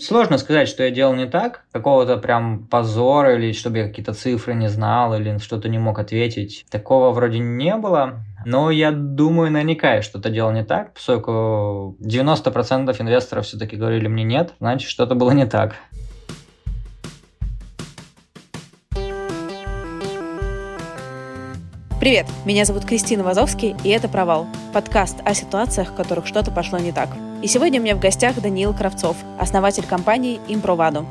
Сложно сказать, что я делал не так. Какого-то прям позора или чтобы я какие-то цифры не знал или что-то не мог ответить. Такого вроде не было. Но я думаю, наверняка я что-то делал не так, поскольку 90% инвесторов все-таки говорили мне нет, значит что-то было не так. Привет, меня зовут Кристина Вазовский, и это «Провал» – подкаст о ситуациях, в которых что-то пошло не так. И сегодня у меня в гостях Даниил Кравцов, основатель компании «Импроваду».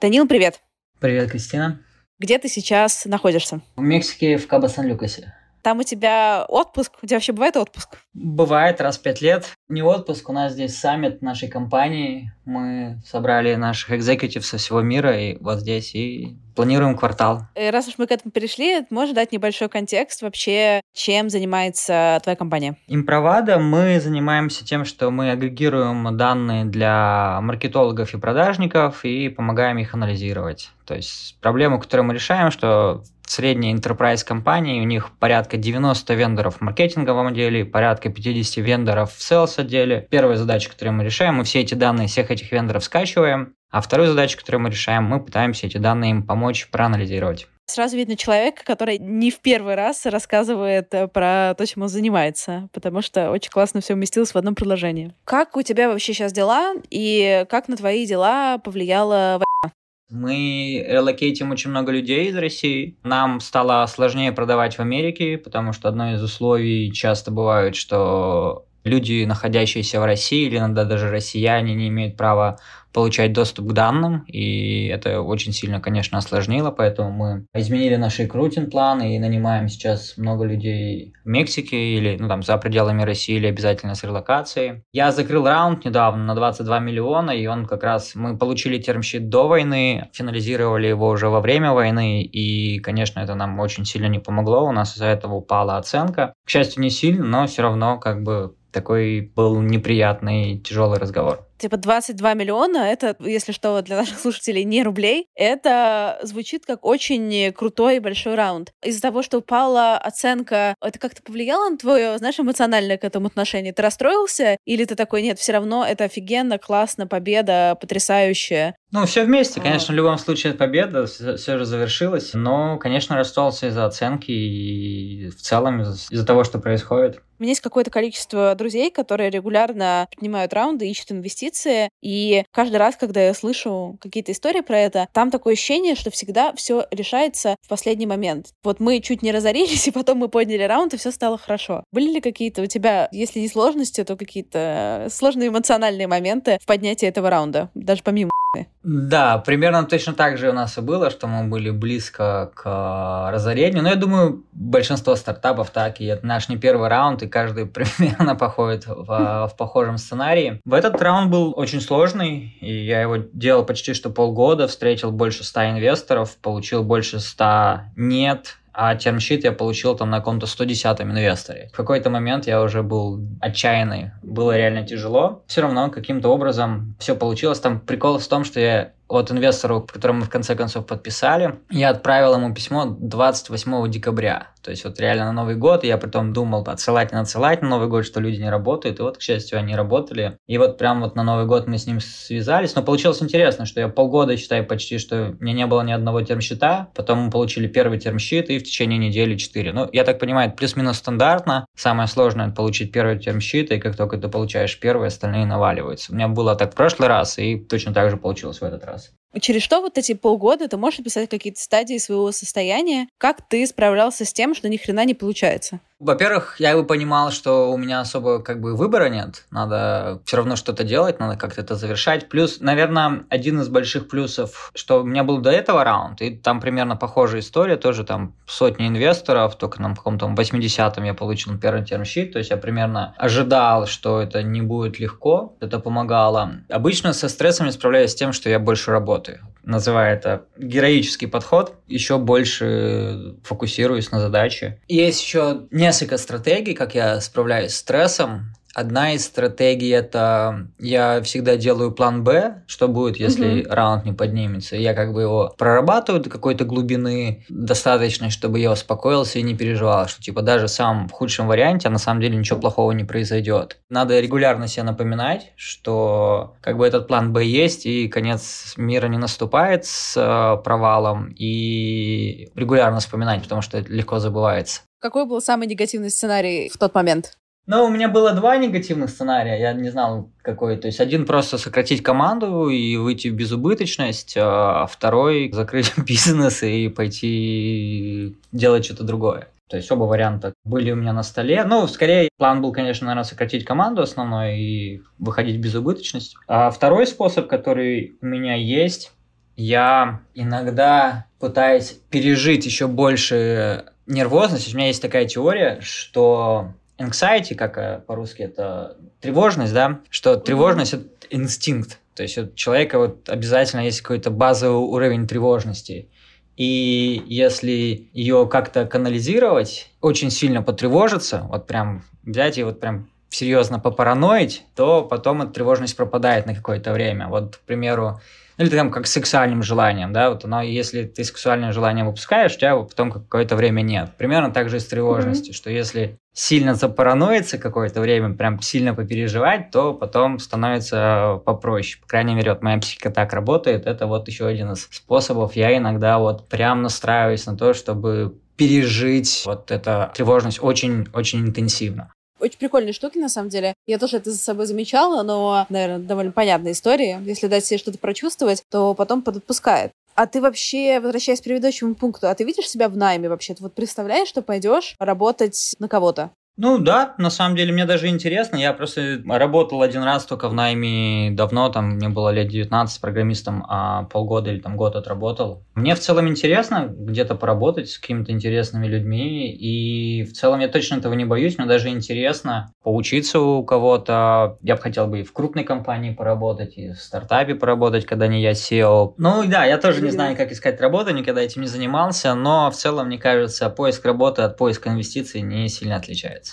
Даниил, привет! Привет, Кристина. Где ты сейчас находишься? В Мексике, в Кабо-Сан-Люкасе. Там у тебя отпуск? У тебя вообще бывает отпуск? Бывает раз в пять лет. Не отпуск, у нас здесь саммит нашей компании. Мы собрали наших экзекутив со всего мира и вот здесь и планируем квартал. И раз уж мы к этому перешли, можешь дать небольшой контекст вообще, чем занимается твоя компания? Импровада мы занимаемся тем, что мы агрегируем данные для маркетологов и продажников и помогаем их анализировать. То есть проблему, которую мы решаем, что средние enterprise компании, у них порядка 90 вендоров в маркетинговом отделе, порядка 50 вендоров в sales отделе. Первая задача, которую мы решаем, мы все эти данные всех этих вендоров скачиваем, а вторую задачу, которую мы решаем, мы пытаемся эти данные им помочь проанализировать. Сразу видно человека, который не в первый раз рассказывает э, про то, чем он занимается, потому что очень классно все уместилось в одном предложении. Как у тебя вообще сейчас дела, и как на твои дела повлияла война? Мы релокейтим очень много людей из России. Нам стало сложнее продавать в Америке, потому что одно из условий часто бывает, что люди, находящиеся в России, или иногда даже россияне, не имеют права получать доступ к данным, и это очень сильно, конечно, осложнило, поэтому мы изменили наш рекрутинг план и нанимаем сейчас много людей в Мексике или ну, там, за пределами России или обязательно с релокацией. Я закрыл раунд недавно на 22 миллиона, и он как раз, мы получили термщит до войны, финализировали его уже во время войны, и, конечно, это нам очень сильно не помогло, у нас из-за этого упала оценка. К счастью, не сильно, но все равно как бы такой был неприятный, тяжелый разговор. Типа 22 миллиона, это, если что, для наших слушателей не рублей, это звучит как очень крутой и большой раунд. Из-за того, что упала оценка, это как-то повлияло на твое, знаешь, эмоциональное к этому отношение? Ты расстроился? Или ты такой, нет, все равно это офигенно, классно, победа, потрясающая? Ну, все вместе, а. конечно, в любом случае победа, все, все же завершилось, но, конечно, расстроился из-за оценки и в целом из-за того, что происходит. У меня есть какое-то количество друзей, которые регулярно принимают раунды, ищут инвестиции, и каждый раз, когда я слышу какие-то истории про это, там такое ощущение, что всегда все решается в последний момент. Вот мы чуть не разорились, и потом мы подняли раунд, и все стало хорошо. Были ли какие-то у тебя, если не сложности, то какие-то сложные эмоциональные моменты в поднятии этого раунда, даже помимо да, примерно точно так же у нас и было, что мы были близко к э, разорению. Но я думаю, большинство стартапов так, и это наш не первый раунд, и каждый примерно походит в, в похожем сценарии. В этот раунд был очень сложный, и я его делал почти что полгода, встретил больше ста инвесторов, получил больше ста нет, а термщит я получил там на каком-то 110 инвесторе. В какой-то момент я уже был отчаянный, было реально тяжело. Все равно каким-то образом все получилось. Там прикол в том, что я от инвестору, которому мы в конце концов подписали, я отправил ему письмо 28 декабря. То есть вот реально на Новый год, я потом думал отсылать, не отсылать на Новый год, что люди не работают, и вот, к счастью, они работали. И вот прям вот на Новый год мы с ним связались, но получилось интересно, что я полгода, считаю, почти, что у меня не было ни одного термщита, потом мы получили первый термщит, и в течение недели четыре. Ну, я так понимаю, плюс-минус стандартно. Самое сложное – получить первый термщит, и как только ты получаешь первый, остальные наваливаются. У меня было так в прошлый раз, и точно так же получилось в этот раз. us Через что вот эти полгода ты можешь описать какие-то стадии своего состояния? Как ты справлялся с тем, что ни хрена не получается? Во-первых, я бы понимал, что у меня особо как бы выбора нет. Надо все равно что-то делать, надо как-то это завершать. Плюс, наверное, один из больших плюсов, что у меня был до этого раунд, и там примерно похожая история, тоже там сотни инвесторов, только на каком-то 80-м я получил первый термщит, то есть я примерно ожидал, что это не будет легко, это помогало. Обычно со стрессом я справляюсь с тем, что я больше работаю называю это героический подход, еще больше фокусируюсь на задаче. Есть еще несколько стратегий, как я справляюсь с стрессом. Одна из стратегий это я всегда делаю план Б, что будет, если угу. раунд не поднимется. Я как бы его прорабатываю до какой-то глубины достаточной, чтобы я успокоился и не переживал, что типа даже сам в худшем варианте на самом деле ничего плохого не произойдет. Надо регулярно себе напоминать, что как бы этот план Б есть и конец мира не наступает с э, провалом и регулярно вспоминать, потому что это легко забывается. Какой был самый негативный сценарий в тот момент? Ну, у меня было два негативных сценария, я не знал какой. То есть один просто сократить команду и выйти в безубыточность, а второй закрыть бизнес и пойти делать что-то другое. То есть оба варианта были у меня на столе. Ну, скорее, план был, конечно, наверное, сократить команду основной и выходить в безубыточность. А второй способ, который у меня есть, я иногда пытаюсь пережить еще больше нервозность. У меня есть такая теория, что anxiety, как э, по-русски это тревожность, да, что тревожность это инстинкт. То есть у человека вот обязательно есть какой-то базовый уровень тревожности. И если ее как-то канализировать, очень сильно потревожиться, вот прям взять и вот прям серьезно попараноить, то потом эта тревожность пропадает на какое-то время. Вот, к примеру, или там как с сексуальным желанием, да, вот оно, если ты сексуальное желание выпускаешь, у тебя потом какое-то время нет. Примерно так же и с тревожностью, mm-hmm. что если сильно запараноиться какое-то время, прям сильно попереживать, то потом становится попроще. По крайней мере, вот моя психика так работает. Это вот еще один из способов. Я иногда вот прям настраиваюсь на то, чтобы пережить вот эту тревожность очень-очень интенсивно. Очень прикольные штуки, на самом деле. Я тоже это за собой замечала, но, наверное, довольно понятная история. Если дать себе что-то прочувствовать, то потом подотпускает. А ты вообще, возвращаясь к предыдущему пункту, а ты видишь себя в найме вообще? Ты вот представляешь, что пойдешь работать на кого-то? Ну да, на самом деле мне даже интересно. Я просто работал один раз только в найме давно, там мне было лет 19 программистом, а полгода или там год отработал. Мне в целом интересно где-то поработать с какими-то интересными людьми, и в целом я точно этого не боюсь, мне даже интересно поучиться у кого-то. Я бы хотел бы и в крупной компании поработать, и в стартапе поработать, когда не я SEO. Ну да, я тоже не знаю, как искать работу, никогда этим не занимался, но в целом, мне кажется, поиск работы от поиска инвестиций не сильно отличается.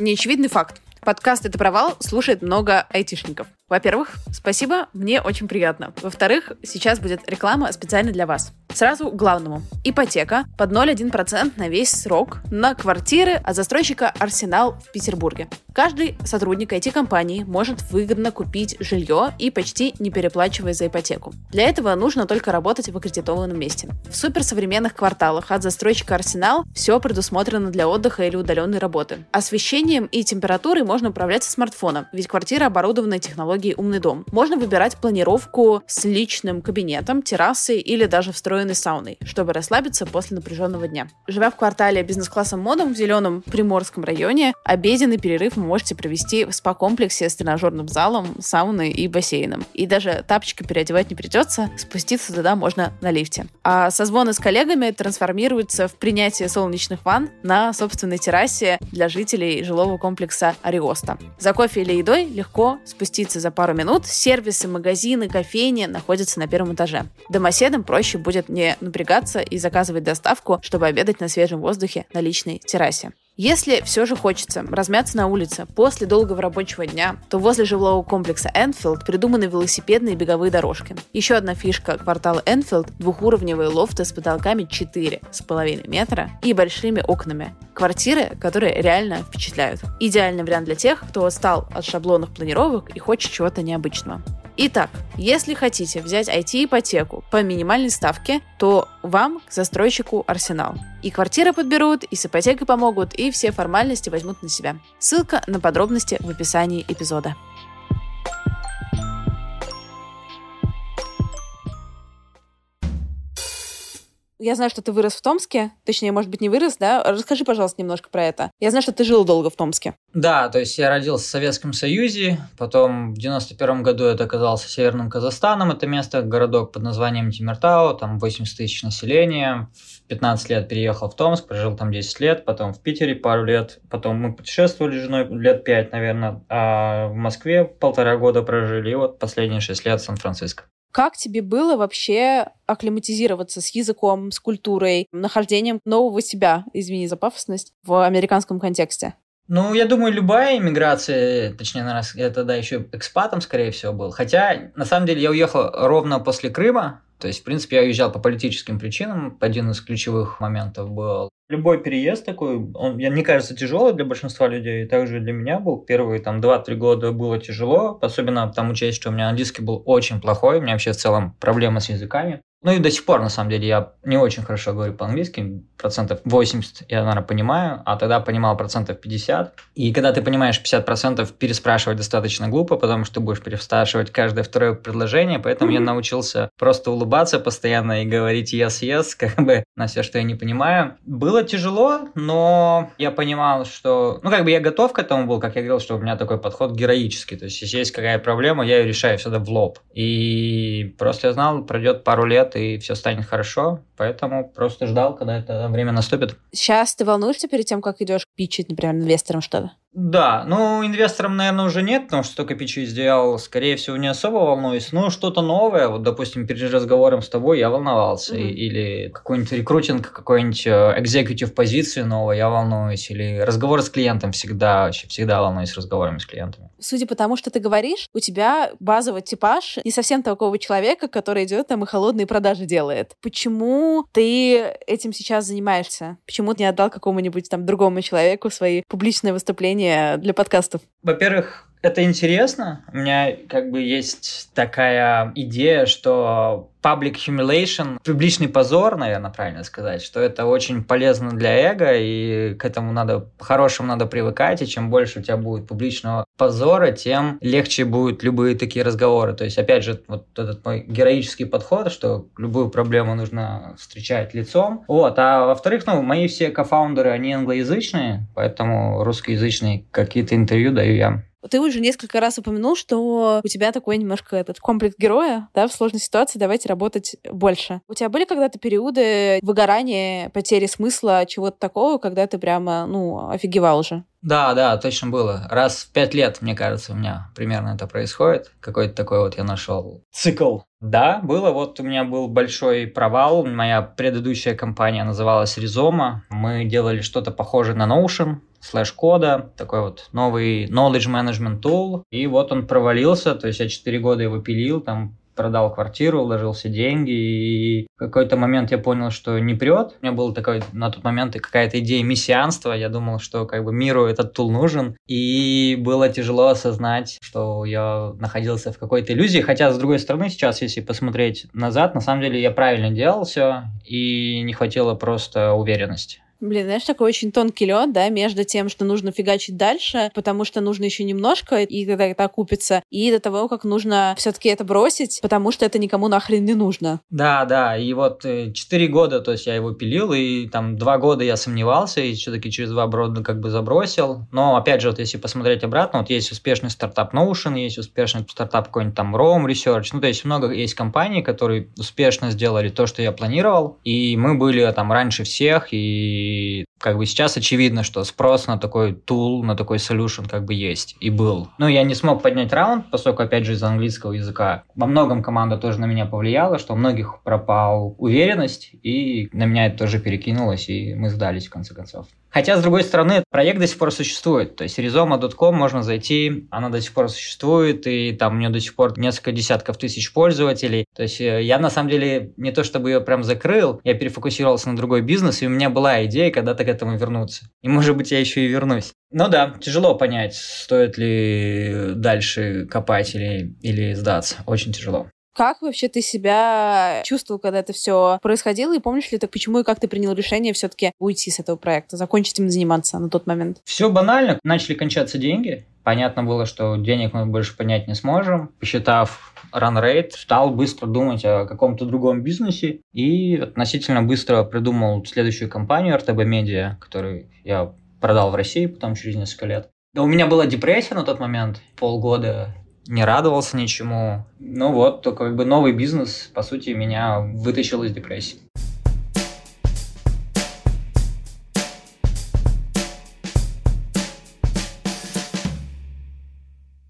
Неочевидный факт. Подкаст «Это провал» слушает много айтишников. Во-первых, спасибо, мне очень приятно. Во-вторых, сейчас будет реклама специально для вас. Сразу к главному. Ипотека под 0,1% на весь срок на квартиры от застройщика «Арсенал» в Петербурге. Каждый сотрудник IT-компании может выгодно купить жилье и почти не переплачивая за ипотеку. Для этого нужно только работать в аккредитованном месте. В суперсовременных кварталах от застройщика «Арсенал» все предусмотрено для отдыха или удаленной работы. Освещением и температурой можно управлять со смартфона, ведь квартира оборудована технологией «Умный дом». Можно выбирать планировку с личным кабинетом, террасой или даже встроенной сауной, чтобы расслабиться после напряженного дня. Живя в квартале бизнес-классом модом в зеленом Приморском районе, обеденный перерыв вы можете провести в спа-комплексе с тренажерным залом, сауной и бассейном. И даже тапочки переодевать не придется, спуститься туда можно на лифте. А созвоны с коллегами трансформируются в принятие солнечных ванн на собственной террасе для жителей жилого комплекса Ариоста. За кофе или едой легко спуститься за пару минут. Сервисы, магазины, кофейни находятся на первом этаже. Домоседам проще будет не напрягаться и заказывать доставку, чтобы обедать на свежем воздухе на личной террасе. Если все же хочется размяться на улице после долгого рабочего дня, то возле жилого комплекса Энфилд придуманы велосипедные беговые дорожки. Еще одна фишка квартала Энфилд – двухуровневые лофты с потолками 4,5 метра и большими окнами. Квартиры, которые реально впечатляют. Идеальный вариант для тех, кто устал от шаблонных планировок и хочет чего-то необычного. Итак, если хотите взять IT-ипотеку по минимальной ставке, то вам к застройщику Арсенал. И квартиры подберут, и с ипотекой помогут, и все формальности возьмут на себя. Ссылка на подробности в описании эпизода. Я знаю, что ты вырос в Томске. Точнее, может быть, не вырос, да? Расскажи, пожалуйста, немножко про это. Я знаю, что ты жил долго в Томске. Да, то есть я родился в Советском Союзе, потом в 91 году это оказался Северным Казахстаном, это место, городок под названием Тимиртау, там 80 тысяч населения. В 15 лет переехал в Томск, прожил там 10 лет, потом в Питере пару лет, потом мы путешествовали с женой лет 5, наверное, а в Москве полтора года прожили, и вот последние 6 лет в Сан-Франциско. Как тебе было вообще акклиматизироваться с языком, с культурой, нахождением нового себя, извини за пафосность, в американском контексте? Ну, я думаю, любая иммиграция, точнее, наверное, я тогда еще экспатом, скорее всего, был. Хотя, на самом деле, я уехал ровно после Крыма, то есть, в принципе, я уезжал по политическим причинам. Один из ключевых моментов был. Любой переезд такой, он, мне кажется, тяжелый для большинства людей, и также для меня был. Первые там 2-3 года было тяжело, особенно там учесть, что у меня английский был очень плохой, у меня вообще в целом проблемы с языками. Ну и до сих пор, на самом деле, я не очень хорошо говорю по-английски, процентов 80 я, наверное, понимаю, а тогда понимал процентов 50. И когда ты понимаешь 50 процентов, переспрашивать достаточно глупо, потому что ты будешь переспрашивать каждое второе предложение, поэтому я научился просто улыбаться постоянно и говорить yes, yes, как бы на все, что я не понимаю. Было тяжело, но я понимал, что, ну, как бы я готов к этому был, как я говорил, что у меня такой подход героический, то есть если есть какая проблема, я ее решаю всегда в лоб. И просто я знал, пройдет пару лет, и все станет хорошо. Поэтому просто ждал, когда это время наступит. Сейчас ты волнуешься перед тем, как идешь питчить, например, инвесторам что-то? Да, ну, инвесторам, наверное, уже нет, потому что только пичу сделал, скорее всего, не особо волнуюсь. Ну, что-то новое, вот, допустим, перед разговором с тобой я волновался, mm-hmm. или какой-нибудь рекрутинг, какой-нибудь экзекутив позиции новой я волнуюсь, или разговор с клиентом всегда, вообще всегда волнуюсь разговорами с клиентами. Судя по тому, что ты говоришь, у тебя базовый типаж не совсем такого человека, который идет там и холодные продажи делает. Почему ты этим сейчас занимаешься? Почему ты не отдал какому-нибудь там другому человеку свои публичные выступления для подкастов? Во-первых, это интересно. У меня как бы есть такая идея, что public humiliation, публичный позор, наверное, правильно сказать, что это очень полезно для эго, и к этому надо, хорошему надо привыкать, и чем больше у тебя будет публичного позора, тем легче будут любые такие разговоры. То есть, опять же, вот этот мой героический подход, что любую проблему нужно встречать лицом. Вот, а во-вторых, ну, мои все кофаундеры, они англоязычные, поэтому русскоязычные какие-то интервью даю я. Ты уже несколько раз упомянул, что у тебя такой немножко этот комплекс героя, да, в сложной ситуации давайте работать больше. У тебя были когда-то периоды выгорания, потери смысла, чего-то такого, когда ты прямо, ну, офигевал уже? Да, да, точно было. Раз в пять лет, мне кажется, у меня примерно это происходит. Какой-то такой вот я нашел цикл. Да, было. Вот у меня был большой провал. Моя предыдущая компания называлась Ризома. Мы делали что-то похожее на Notion, слэш-кода, такой вот новый knowledge management tool. И вот он провалился, то есть я 4 года его пилил, там продал квартиру, вложился деньги, и в какой-то момент я понял, что не прет. У меня был такой на тот момент какая-то идея мессианства, я думал, что как бы миру этот тул нужен, и было тяжело осознать, что я находился в какой-то иллюзии, хотя, с другой стороны, сейчас, если посмотреть назад, на самом деле я правильно делал все, и не хватило просто уверенности. Блин, знаешь, такой очень тонкий лед, да, между тем, что нужно фигачить дальше, потому что нужно еще немножко, и тогда это окупится, и до того, как нужно все-таки это бросить, потому что это никому нахрен не нужно. Да, да, и вот э, четыре года, то есть я его пилил, и там два года я сомневался, и все-таки через два года как бы забросил. Но, опять же, вот если посмотреть обратно, вот есть успешный стартап Notion, есть успешный стартап какой-нибудь там Rome Research, ну, то есть много есть компаний, которые успешно сделали то, что я планировал, и мы были там раньше всех, и и как бы сейчас очевидно, что спрос на такой тул, на такой solution как бы есть и был. Ну, я не смог поднять раунд, поскольку, опять же, из английского языка. Во многом команда тоже на меня повлияла, что у многих пропал уверенность, и на меня это тоже перекинулось, и мы сдались в конце концов. Хотя, с другой стороны, проект до сих пор существует. То есть Rizoma.com можно зайти, она до сих пор существует, и там у нее до сих пор несколько десятков тысяч пользователей. То есть э, я, на самом деле, не то чтобы ее прям закрыл, я перефокусировался на другой бизнес, и у меня была идея когда-то этому вернуться. И, может быть, я еще и вернусь. Ну да, тяжело понять, стоит ли дальше копать или, или сдаться. Очень тяжело. Как вообще ты себя чувствовал, когда это все происходило? И помнишь ли ты, почему и как ты принял решение все-таки уйти с этого проекта, закончить им заниматься на тот момент? Все банально. Начали кончаться деньги. Понятно было, что денег мы больше понять не сможем. Посчитав rate, стал быстро думать о каком-то другом бизнесе и относительно быстро придумал следующую компанию RTB Media, которую я продал в России потом через несколько лет. Да, у меня была депрессия на тот момент, полгода не радовался ничему. Ну вот, то как бы новый бизнес, по сути, меня вытащил из депрессии.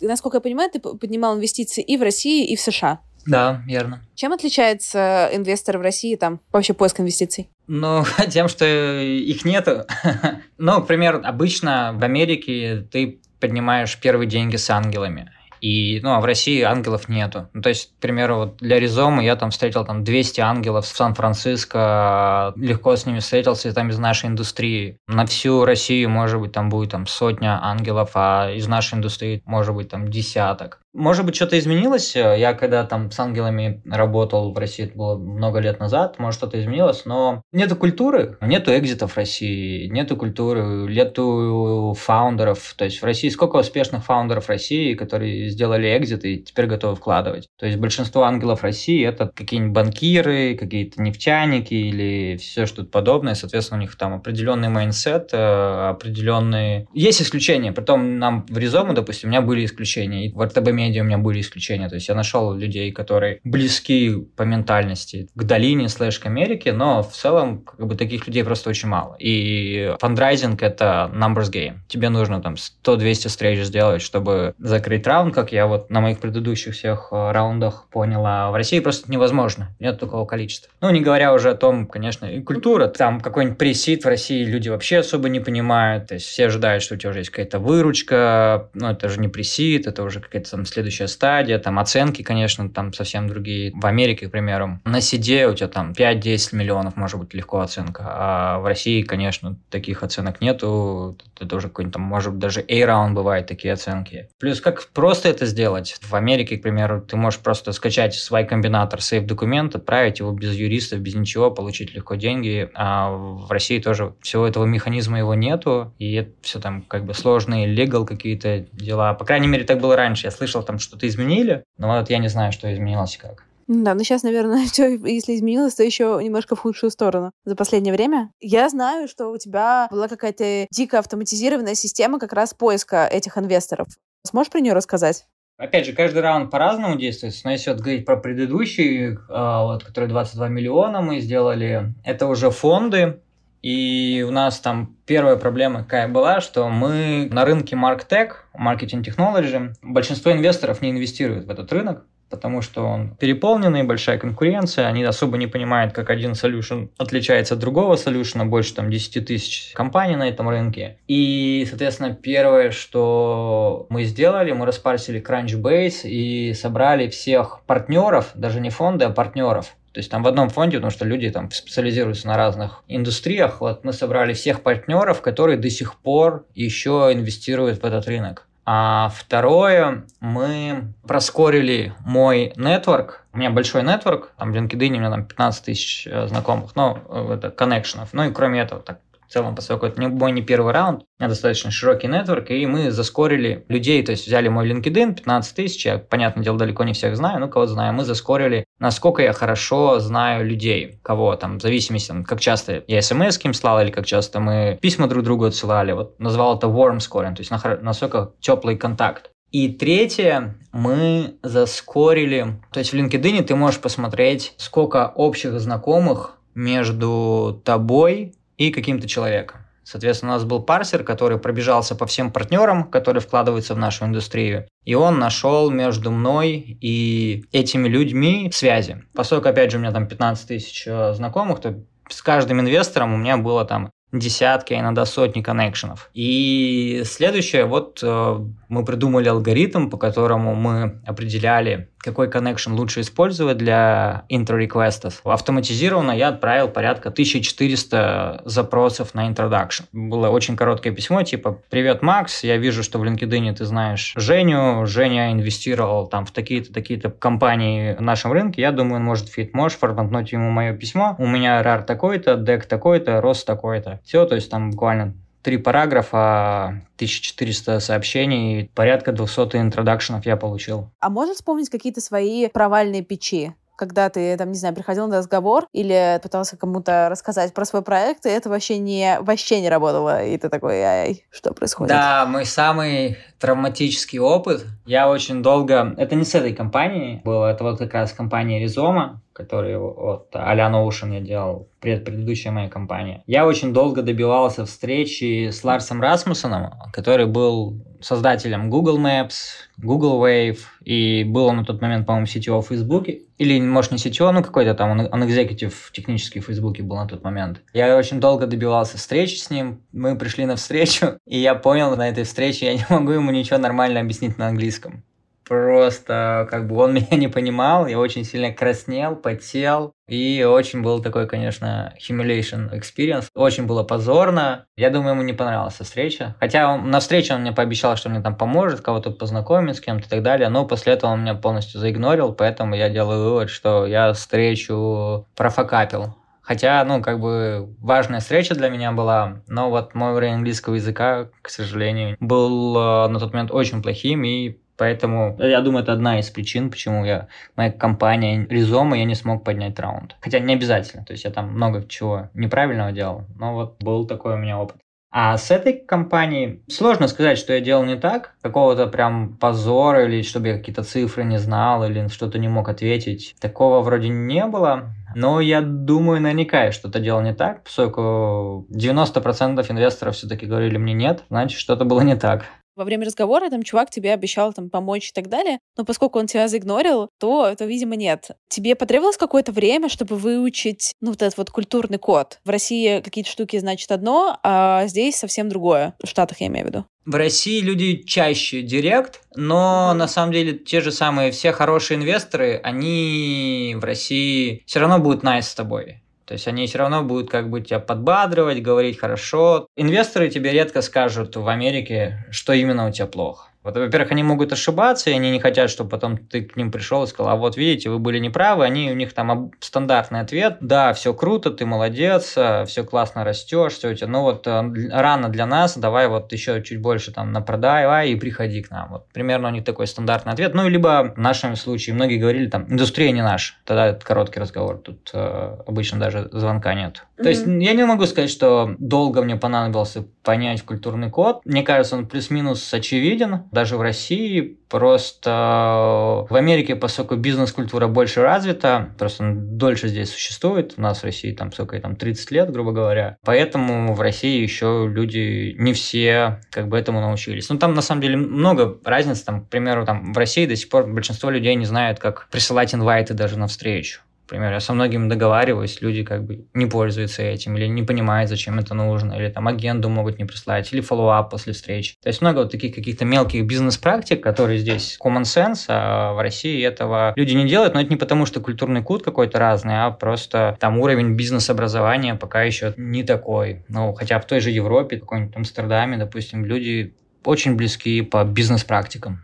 Насколько я понимаю, ты поднимал инвестиции и в России, и в США. Да, верно. Чем отличается инвестор в России, там, вообще поиск инвестиций? Ну, тем, что их нету. ну, к примеру, обычно в Америке ты поднимаешь первые деньги с ангелами. И, ну, а в России ангелов нету. Ну, то есть, к примеру, вот для Ризомы я там встретил там 200 ангелов в Сан-Франциско, легко с ними встретился там из нашей индустрии. На всю Россию, может быть, там будет там сотня ангелов, а из нашей индустрии, может быть, там десяток. Может быть, что-то изменилось. Я когда там с ангелами работал в России, это было много лет назад, может, что-то изменилось, но нету культуры, нету exit ов в России, нету культуры, нету founder ов. То есть в России сколько успешных founder ов России, которые сделали exit и теперь готовы вкладывать. То есть большинство ангелов России это какие-нибудь банкиры, какие-то нефтяники или все что-то подобное. Соответственно, у них там определенный mindset, э, определенные... Есть исключения. Притом нам в Ризому, допустим, у меня были исключения. И в RTB Media у меня были исключения. То есть я нашел людей, которые близки по ментальности к долине slash к Америке, но в целом как бы таких людей просто очень мало. И фандрайзинг — это numbers game. Тебе нужно там 100-200 встреч сделать, чтобы закрыть раунд, как я вот на моих предыдущих всех э, раундах понял. А в России просто невозможно. Нет такого количества. Ну, не говоря уже о том, конечно, и культура. Там какой-нибудь pre-seed в России люди вообще особо не понимают. То есть все ожидают, что у тебя уже есть какая-то выручка. Ну, это же не pre-seed, это уже какая-то там следующая стадия, там оценки, конечно, там совсем другие. В Америке, к примеру, на seed е у тебя там 5-10 миллионов может быть легко оценка, а в России, конечно, таких оценок нету, это уже какой-нибудь там, может даже A-раунд бывает такие оценки. Плюс как просто это сделать? В Америке, к примеру, ты можешь просто скачать свой комбинатор, сейф документ, отправить его без юристов, без ничего, получить легко деньги, а в России тоже всего этого механизма его нету, и это все там как бы сложные легал какие-то дела. По крайней мере, так было раньше. Я слышал там что-то изменили, но вот я не знаю, что изменилось и как. Да, но сейчас, наверное, все, если изменилось, то еще немножко в худшую сторону за последнее время. Я знаю, что у тебя была какая-то дико автоматизированная система как раз поиска этих инвесторов. Сможешь про нее рассказать? Опять же, каждый раунд по-разному действует. Но если вот говорить про предыдущий, а, вот, который 22 миллиона мы сделали, это уже фонды, и у нас там первая проблема какая была, что мы на рынке MarkTech, Marketing Technology, большинство инвесторов не инвестируют в этот рынок, потому что он переполненный, большая конкуренция, они особо не понимают, как один solution отличается от другого solution, больше там 10 тысяч компаний на этом рынке. И, соответственно, первое, что мы сделали, мы распарсили Crunchbase и собрали всех партнеров, даже не фонды, а партнеров, то есть там в одном фонде, потому что люди там специализируются на разных индустриях, вот мы собрали всех партнеров, которые до сих пор еще инвестируют в этот рынок. А второе, мы проскорили мой нетворк. У меня большой нетворк, там в LinkedIn у меня там 15 тысяч э, знакомых, ну, это коннекшенов. Ну и кроме этого, так целом, поскольку это мой не первый раунд, у меня достаточно широкий нетворк, и мы заскорили людей, то есть взяли мой LinkedIn, 15 тысяч, я, понятное дело, далеко не всех знаю, но кого знаю, мы заскорили, насколько я хорошо знаю людей, кого там, в зависимости, там, как часто я смс им слал, или как часто мы письма друг другу отсылали, вот назвал это warm scoring, то есть насколько теплый контакт. И третье, мы заскорили, то есть в LinkedIn ты можешь посмотреть, сколько общих знакомых между тобой и каким-то человеком. Соответственно, у нас был парсер, который пробежался по всем партнерам, которые вкладываются в нашу индустрию. И он нашел между мной и этими людьми связи. Поскольку, опять же, у меня там 15 тысяч э, знакомых, то с каждым инвестором у меня было там десятки, а иногда сотни connection ов. И следующее, вот э, мы придумали алгоритм, по которому мы определяли, какой connection лучше использовать для intro-request ов. Автоматизированно я отправил порядка 1400 запросов на introduction. Было очень короткое письмо, типа «Привет, Макс, я вижу, что в LinkedIn ты знаешь Женю, Женя инвестировал там в такие-то, такие-то компании в нашем рынке, я думаю, он может fit, можешь форматнуть ему мое письмо, у меня ARR такой-то, deck такой-то, рост такой-то». Все, то есть там буквально три параграфа, 1400 сообщений, порядка 200 интродакшенов я получил. А можешь вспомнить какие-то свои провальные печи? когда ты, там, не знаю, приходил на разговор или пытался кому-то рассказать про свой проект, и это вообще не, вообще не работало, и ты такой, ай, что происходит? Да, мой самый травматический опыт, я очень долго, это не с этой компанией было, это вот как раз компания Ризома, который вот Алян Оушен я делал, пред, предыдущая моя компания. Я очень долго добивался встречи с Ларсом Расмуссоном, который был создателем Google Maps, Google Wave, и был он на тот момент, по-моему, CTO в Фейсбуке. Или, может, не CTO, ну какой-то там, он, он экзекутив технический в Фейсбуке был на тот момент. Я очень долго добивался встречи с ним, мы пришли на встречу, и я понял на этой встрече, я не могу ему ничего нормально объяснить на английском просто как бы он меня не понимал, я очень сильно краснел, потел, и очень был такой, конечно, humiliation experience. Очень было позорно. Я думаю, ему не понравилась встреча. Хотя он, на встрече он мне пообещал, что мне там поможет, кого-то познакомит с кем-то и так далее. Но после этого он меня полностью заигнорил, поэтому я делаю вывод, что я встречу профокапил. Хотя, ну, как бы важная встреча для меня была, но вот мой уровень английского языка, к сожалению, был э, на тот момент очень плохим, и Поэтому я думаю, это одна из причин, почему я, моя компания Ризома, я не смог поднять раунд. Хотя не обязательно, то есть я там много чего неправильного делал, но вот был такой у меня опыт. А с этой компанией сложно сказать, что я делал не так. Какого-то прям позора или чтобы я какие-то цифры не знал или что-то не мог ответить. Такого вроде не было. Но я думаю, наверняка я что-то делал не так, поскольку 90% инвесторов все-таки говорили мне нет, значит, что-то было не так. Во время разговора там чувак тебе обещал там помочь и так далее, но поскольку он тебя заигнорил, то, это, видимо, нет. Тебе потребовалось какое-то время, чтобы выучить, ну, вот этот вот культурный код. В России какие-то штуки значит одно, а здесь совсем другое. В Штатах я имею в виду. В России люди чаще директ, но на самом деле те же самые все хорошие инвесторы, они в России все равно будут nice с тобой. То есть они все равно будут как бы тебя подбадривать, говорить хорошо. Инвесторы тебе редко скажут в Америке, что именно у тебя плохо. Вот, во-первых, они могут ошибаться, и они не хотят, чтобы потом ты к ним пришел и сказал, а вот видите, вы были неправы, они, у них там стандартный ответ, да, все круто, ты молодец, э, все классно растешь, все у тебя, ну вот э, рано для нас, давай вот еще чуть больше там на продай и приходи к нам. Вот примерно у них такой стандартный ответ. Ну, либо в нашем случае, многие говорили там, индустрия не наша, тогда это короткий разговор, тут э, обычно даже звонка нет. Mm-hmm. То есть я не могу сказать, что долго мне понадобилось понять культурный код. Мне кажется, он плюс-минус очевиден даже в России. Просто в Америке, поскольку бизнес-культура больше развита, просто дольше здесь существует. У нас в России там сколько там 30 лет, грубо говоря. Поэтому в России еще люди не все как бы этому научились. Ну, там на самом деле много разниц. Там, к примеру, там в России до сих пор большинство людей не знают, как присылать инвайты даже на встречу. Например, я со многими договариваюсь, люди как бы не пользуются этим, или не понимают, зачем это нужно, или там agend у могут не прислать, или follow-up после встречи. То есть много вот таких каких-то мелких бизнес-практик, которые здесь common sense, а в России этого люди не делают, но это не потому, что культурный код какой-то разный, а просто там уровень бизнес-образования пока еще не такой. Ну, хотя в той же Европе, какой-нибудь Амстердаме, допустим, люди очень близки по бизнес-практикам.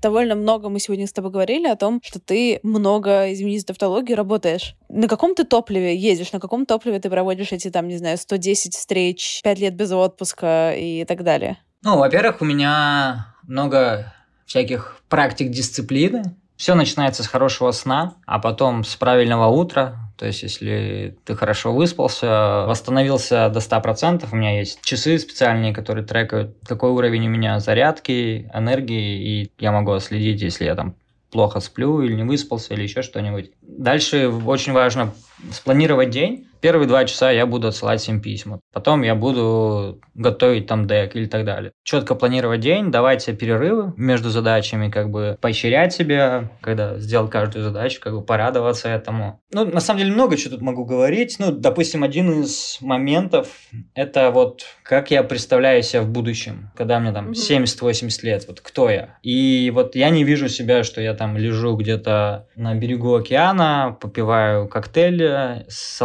Довольно много мы сегодня с тобой говорили о том, что ты много, извини за тавтологию, работаешь. На каком ты топливе ездишь? На каком топливе ты проводишь эти, там, не знаю, 110 встреч, 5 лет без отпуска и так далее? Ну, во-первых, у меня много всяких практик дисциплины. Все начинается с хорошего сна, а потом с правильного утра, то есть, если ты хорошо выспался, восстановился до 100%, у меня есть часы специальные, которые трекают, какой уровень у меня зарядки, энергии, и я могу следить, если я там плохо сплю или не выспался или еще что-нибудь. Дальше очень важно спланировать день. Первые два часа я буду отсылать им письма. Потом я буду готовить там дек или так далее. Четко планировать день, давать себе перерывы между задачами, как бы поощрять себя, когда сделал каждую задачу, как бы порадоваться этому. Ну, на самом деле много чего тут могу говорить. Ну, допустим, один из моментов – это вот как я представляю себя в будущем, когда мне там 70-80 лет, вот кто я. И вот я не вижу себя, что я там лежу где-то на берегу океана, попиваю коктейль с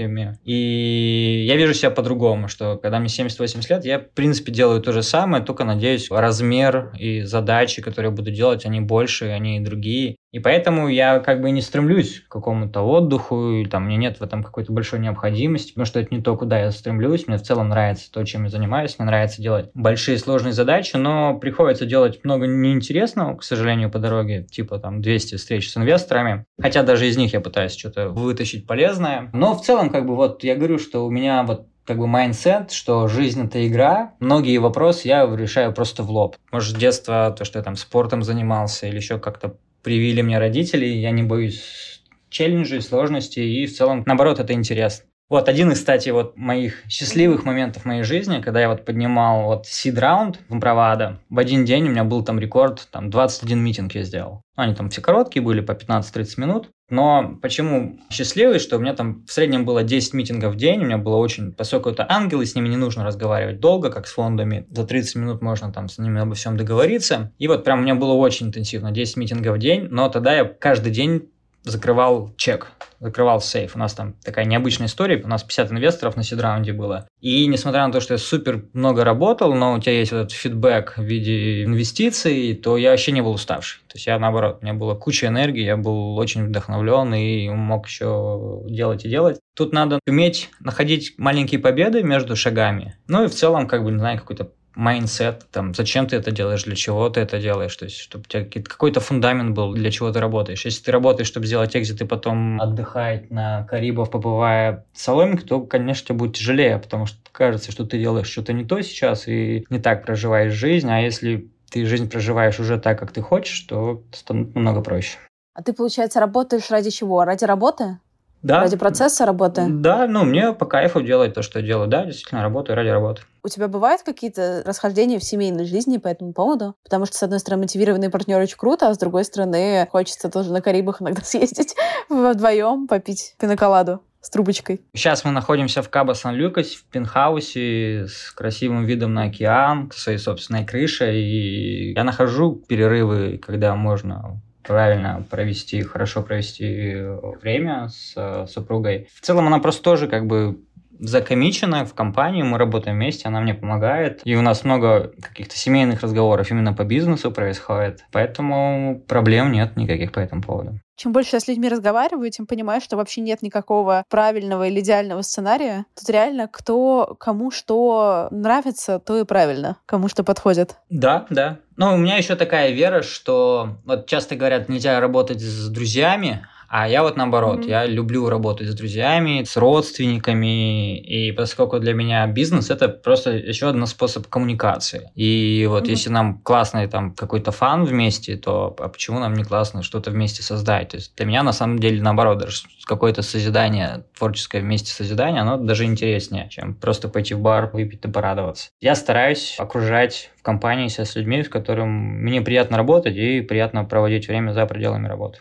соломинками. И я вижу себя по-другому, что когда мне 70-80 лет, я, в принципе, делаю то же самое, только, надеюсь, размер и задачи, которые я буду делать, они больше, они другие. И поэтому я как бы не стремлюсь к какому-то отдыху, и там, мне нет в этом какой-то большой необходимости, потому что это не то, куда я стремлюсь. Мне в целом нравится то, чем я занимаюсь. Мне нравится делать большие сложные задачи, но приходится делать много неинтересного, к сожалению, по дороге, типа там 200 встреч с инвесторами. Хотя даже из них я пытаюсь что-то вытащить полезное. Но в целом, как бы вот я говорю, что у меня вот как бы mindset, что жизнь это игра. Многие вопросы я решаю просто в лоб. Может, с детства то, что я там спортом занимался или еще как-то привили мне родители, я не боюсь челленджей, сложностей, и в целом, наоборот, это интересно. Вот один из, кстати, вот моих счастливых моментов моей жизни, когда я вот поднимал вот seed раунд в Бравада, в один день у меня был там рекорд, там 21 митинг я сделал. Они там все короткие были, по 15-30 минут. Но почему счастливый, что у меня там в среднем было 10 митингов в день, у меня было очень, поскольку это ангелы, с ними не нужно разговаривать долго, как с фондами, за 30 минут можно там с ними обо всем договориться. И вот прям у меня было очень интенсивно, 10 митингов в день, но тогда я каждый день закрывал чек, закрывал сейф. У нас там такая необычная история, у нас 50 инвесторов на seed-раунде было. И несмотря на то, что я супер много работал, но у тебя есть этот фидбэк в виде инвестиций, то я вообще не был уставший. То есть я наоборот, у меня была куча энергии, я был очень вдохновлен и мог еще делать и делать. Тут надо уметь находить маленькие победы между шагами. Ну и в целом, как бы, не знаю, какой-то mindset, там, зачем ты это делаешь, для чего ты это делаешь, то есть, чтобы у тебя какой-то фундамент был, для чего ты работаешь. Если ты работаешь, чтобы сделать exit и потом отдыхать на Карибах, попивая с соломинки, то, конечно, тебе будет тяжелее, потому что кажется, что ты делаешь что-то не то сейчас и не так проживаешь жизнь, а если ты жизнь проживаешь уже так, как ты хочешь, то станет намного проще. А ты, получается, работаешь ради чего? Ради работы? Да. Ради процесса работы? Да, ну, мне по кайфу делать то, что я делаю. Да, действительно, работаю ради работы. У тебя бывают какие-то расхождения в семейной жизни по этому поводу? Потому что, с одной стороны, мотивированный партнер очень круто, а с другой стороны, хочется тоже на Карибах иногда съездить вдвоем, попить пиноколаду с трубочкой. Сейчас мы находимся в Кабо Сан-Люкасе, в пентхаусе с красивым видом на океан, своей собственной крышей. И я нахожу перерывы, когда можно правильно провести, хорошо провести время с э, супругой. В целом она просто тоже как бы закомичена в компании, мы работаем вместе, она мне помогает. И у нас много каких-то семейных разговоров именно по бизнесу происходит. Поэтому проблем нет никаких по этому поводу. Чем больше я с людьми разговариваю, тем понимаю, что вообще нет никакого правильного или идеального сценария. Тут реально кто кому что нравится, то и правильно, кому что подходит. Да, да. Но у меня еще такая вера, что вот часто говорят, нельзя работать с друзьями, а я вот наоборот, mm-hmm. я люблю работать с друзьями, с родственниками, и поскольку для меня бизнес это просто еще один способ коммуникации. И вот mm-hmm. если нам классный там какой-то фан вместе, то а почему нам не классно что-то вместе создать? То есть для меня на самом деле наоборот, даже какое-то созидание, творческое вместе созидание, оно даже интереснее, чем просто пойти в бар, выпить и порадоваться. Я стараюсь окружать в компании себя с людьми, с которыми мне приятно работать и приятно проводить время за пределами работы.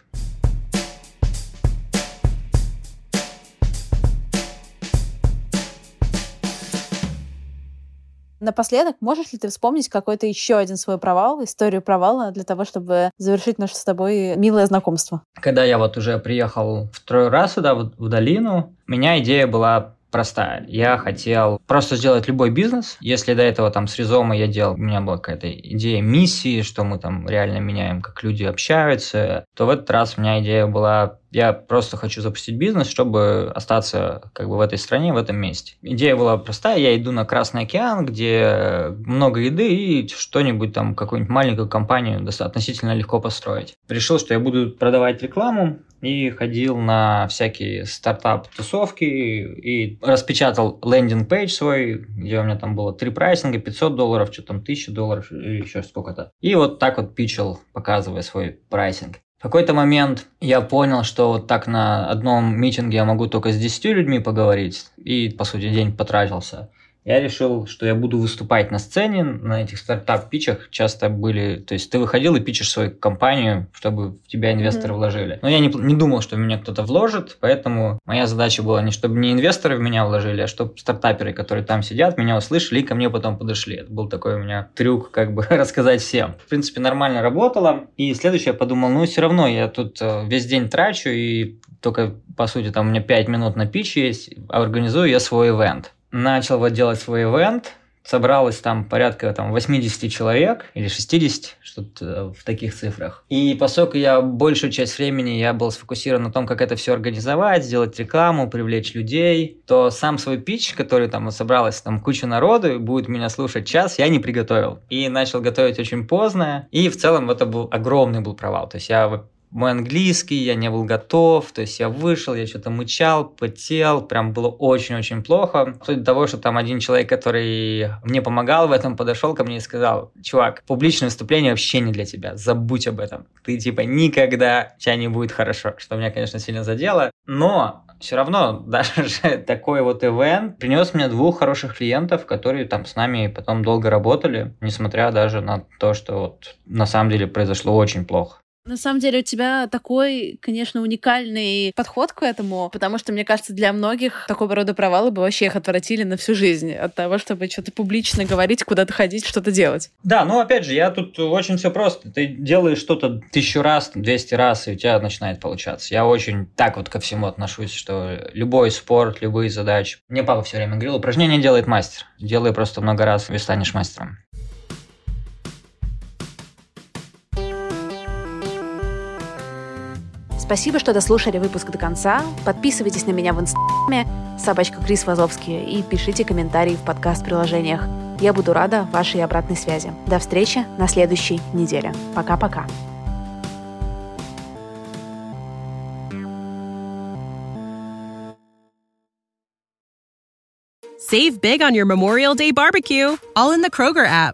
Напоследок, можешь ли ты вспомнить какой-то еще один свой провал, историю провала, для того, чтобы завершить наше с тобой милое знакомство? Когда я вот уже приехал второй раз сюда, в, в долину, у меня идея была простая. Я хотел просто сделать любой бизнес. Если до этого там с Ризома я делал, у меня была какая-то идея миссии, что мы там реально меняем, как люди общаются, то в этот раз у меня идея была я просто хочу запустить бизнес, чтобы остаться как бы в этой стране, в этом месте. Идея была простая. Я иду на Красный океан, где много еды и что-нибудь там, какую-нибудь маленькую компанию относительно легко построить. Решил, что я буду продавать рекламу и ходил на всякие стартап-тусовки и распечатал landing page свой, где у меня там было три pricing а, 500 долларов, что там 1000 долларов или еще сколько-то. И вот так вот pitch ил, показывая свой pricing. В какой-то момент я понял, что вот так на одном meeting е я могу только с 10 людьми поговорить, и, по сути, день потратился я решил, что я буду выступать на сцене, на этих стартап-pitch ах часто были, то есть ты выходил и pitch ешь свою компанию, чтобы в тебя инвесторы mm-hmm. вложили. Но я не, не думал, что в меня кто-то вложит, поэтому моя задача была не чтобы не инвесторы в меня вложили, а чтобы стартаперы, которые там сидят, меня услышали и ко мне потом подошли. Это был такой у меня трюк, как бы рассказать всем. В принципе, нормально работало. И следующее я подумал, ну все равно я тут э, весь день трачу и только, по сути, там у меня 5 минут на пич есть, организую я свой ивент начал вот делать свой ивент, собралось там порядка там, 80 человек или 60, что-то в таких цифрах. И поскольку я большую часть времени я был сфокусирован на том, как это все организовать, сделать рекламу, привлечь людей, то сам свой пич, который там собралось там куча народу будет меня слушать час, я не приготовил. И начал готовить очень поздно. И в целом это был огромный был провал. То есть я мой английский, я не был готов, то есть я вышел, я что-то мычал, потел, прям было очень-очень плохо. До того, что там один человек, который мне помогал в этом, подошел ко мне и сказал, чувак, публичное выступление вообще не для тебя, забудь об этом. Ты типа никогда, тебя не будет хорошо, что меня, конечно, сильно задело. Но все равно даже такой вот ивент принес мне двух хороших клиентов, которые там с нами потом долго работали, несмотря даже на то, что вот на самом деле произошло очень плохо. На самом деле у тебя такой, конечно, уникальный подход к этому, потому что, мне кажется, для многих такого рода провалы бы вообще их отвратили на всю жизнь от того, чтобы что-то публично говорить, куда-то ходить, что-то делать. Да, ну опять же, я тут очень все просто. Ты делаешь что-то тысячу раз, двести раз, и у тебя начинает получаться. Я очень так вот ко всему отношусь, что любой спорт, любые задачи. Мне папа все время говорил, упражнение делает мастер. Делай просто много раз, и станешь мастером. Спасибо, что дослушали выпуск до конца. Подписывайтесь на меня в инстаграме собачка Крис Вазовский и пишите комментарии в подкаст-приложениях. Я буду рада вашей обратной связи. До встречи на следующей неделе. Пока-пока. Save big on your Memorial Day barbecue, all in the Kroger app.